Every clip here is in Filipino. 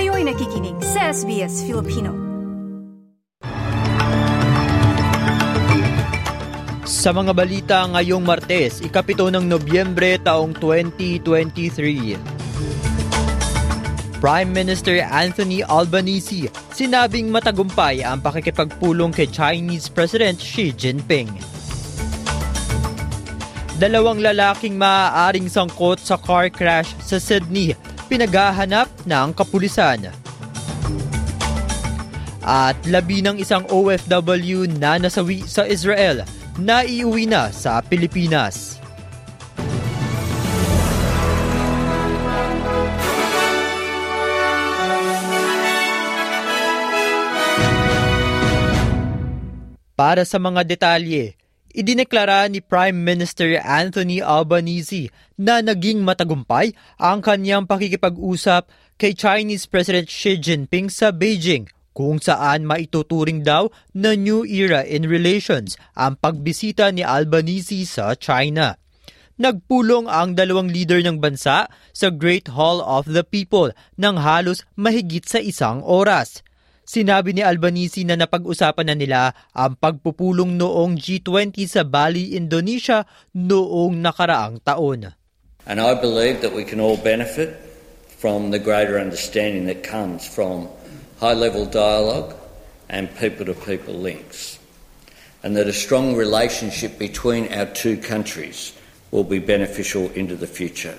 Kayo'y nakikinig sa SBS Filipino. Sa mga balita ngayong Martes, ikapito ng Nobyembre taong 2023. Prime Minister Anthony Albanese sinabing matagumpay ang pakikipagpulong kay Chinese President Xi Jinping. Dalawang lalaking maaaring sangkot sa car crash sa Sydney, pinaghahanap ng kapulisan. At labi ng isang OFW na nasawi sa Israel, naiuwi na sa Pilipinas. Para sa mga detalye, idineklara ni Prime Minister Anthony Albanese na naging matagumpay ang kanyang pakikipag-usap kay Chinese President Xi Jinping sa Beijing kung saan maituturing daw na new era in relations ang pagbisita ni Albanese sa China. Nagpulong ang dalawang leader ng bansa sa Great Hall of the People ng halos mahigit sa isang oras. Sinabi ni Albanese na napag-usapan na nila ang pagpupulong noong G20 sa Bali, Indonesia noong nakaraang taon. And I believe that we can all benefit from the greater understanding that comes from high-level dialogue and people-to-people links. And that a strong relationship between our two countries will be beneficial into the future.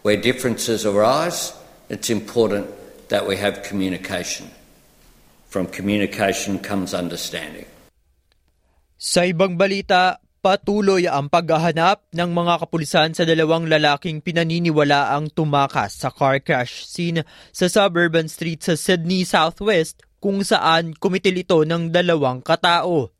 Where differences arise, it's important that we have communication. From communication comes understanding. Sa ibang balita, patuloy ang paghahanap ng mga kapulisan sa dalawang lalaking pinaniniwala ang tumakas sa car crash scene sa suburban street sa Sydney Southwest kung saan kumitil ito ng dalawang katao.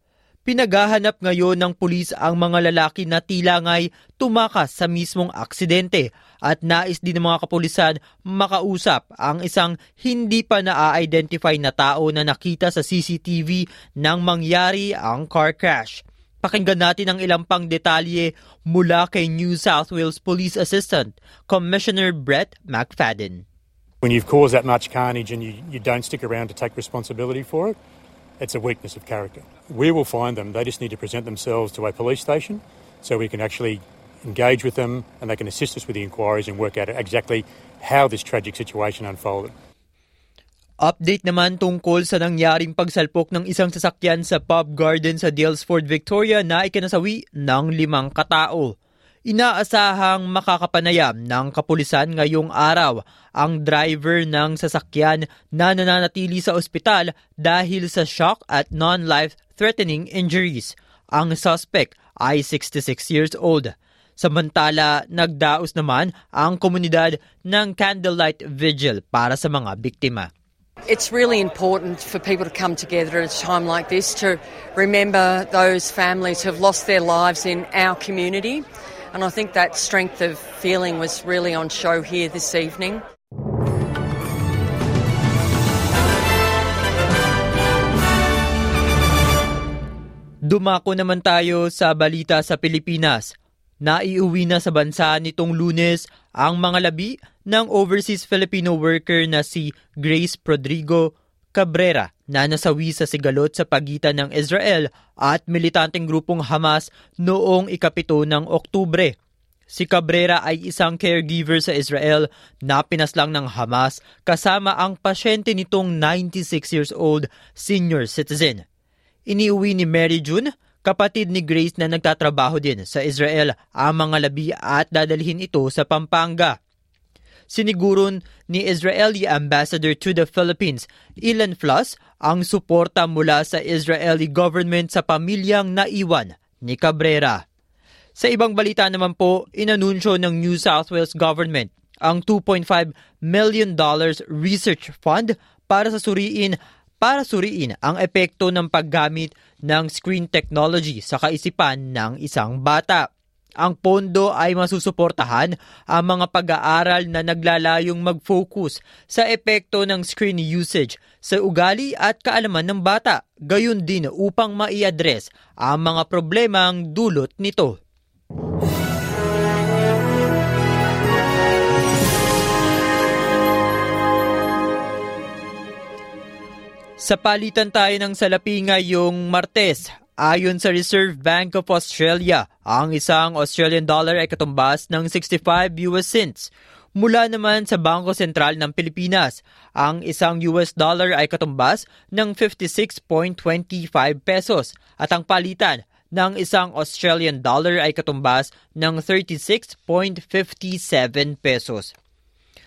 Pinaghahanap ngayon ng pulis ang mga lalaki na tila nga'y tumakas sa mismong aksidente at nais din ng mga kapulisan makausap ang isang hindi pa na-identify na tao na nakita sa CCTV nang mangyari ang car crash. Pakinggan natin ang ilang pang detalye mula kay New South Wales Police Assistant Commissioner Brett McFadden. When you've caused that much carnage and you, you don't stick around to take responsibility for it, it's a weakness of character. We will find them. They just need to present themselves to a police station so we can actually engage with them and they can assist us with the inquiries and work out exactly how this tragic situation unfolded. Update naman tungkol sa nangyaring pagsalpok ng isang sasakyan sa pub garden sa Dalesford, Victoria na ikinasawi ng limang katao. Inaasahang makakapanayam ng kapulisan ngayong araw ang driver ng sasakyan na nananatili sa ospital dahil sa shock at non-life-threatening injuries. Ang suspect ay 66 years old. Samantala, nagdaos naman ang komunidad ng candlelight vigil para sa mga biktima. It's really important for people to come together at a time like this to remember those families who have lost their lives in our community. And I think that strength of feeling was really on show here this evening. Dumako naman tayo sa balita sa Pilipinas. Naiuwi na sa bansa nitong lunes ang mga labi ng overseas Filipino worker na si Grace Rodrigo Cabrera na nasawi sa sigalot sa pagitan ng Israel at militanteng grupong Hamas noong ikapito ng Oktubre. Si Cabrera ay isang caregiver sa Israel na pinaslang ng Hamas kasama ang pasyente nitong 96 years old senior citizen. Iniuwi ni Mary June, kapatid ni Grace na nagtatrabaho din sa Israel, ang mga labi at dadalhin ito sa Pampanga. Siniguron ni Israeli Ambassador to the Philippines, Ilan Fluss, ang suporta mula sa Israeli government sa pamilyang naiwan ni Cabrera. Sa ibang balita naman po, inanunsyo ng New South Wales government ang 2.5 million dollars research fund para sa suriin para suriin ang epekto ng paggamit ng screen technology sa kaisipan ng isang bata. Ang pondo ay masusuportahan ang mga pag-aaral na naglalayong mag-focus sa epekto ng screen usage sa ugali at kaalaman ng bata, gayon din upang mai-address ang mga problemang dulot nito. Sa palitan tayo ng salapi ngayong Martes, ayon sa Reserve Bank of Australia, ang isang Australian dollar ay katumbas ng 65 US cents. Mula naman sa Bangko Sentral ng Pilipinas, ang isang US dollar ay katumbas ng 56.25 pesos at ang palitan ng isang Australian dollar ay katumbas ng 36.57 pesos.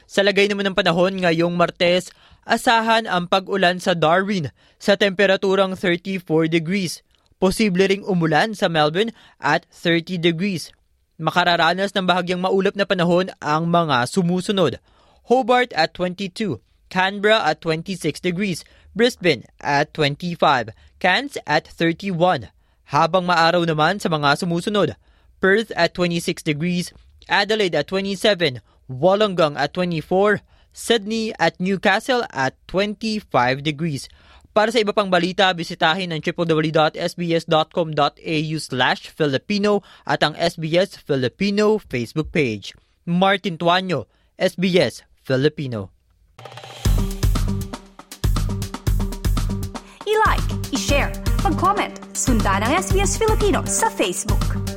Sa lagay naman ng panahon ngayong Martes, asahan ang pag-ulan sa Darwin sa temperaturang 34 degrees. Posible ring umulan sa Melbourne at 30 degrees. Makararanas ng bahagyang maulap na panahon ang mga sumusunod. Hobart at 22, Canberra at 26 degrees, Brisbane at 25, Cairns at 31. Habang maaraw naman sa mga sumusunod, Perth at 26 degrees, Adelaide at 27, Wollongong at 24, Sydney at Newcastle at 25 degrees. Para sa iba pang balita, bisitahin ang www.sbs.com.au slash Filipino at ang SBS Filipino Facebook page. Martin Tuanyo, SBS Filipino. I-like, i-share, mag-comment, sundan ang SBS Filipino sa Facebook.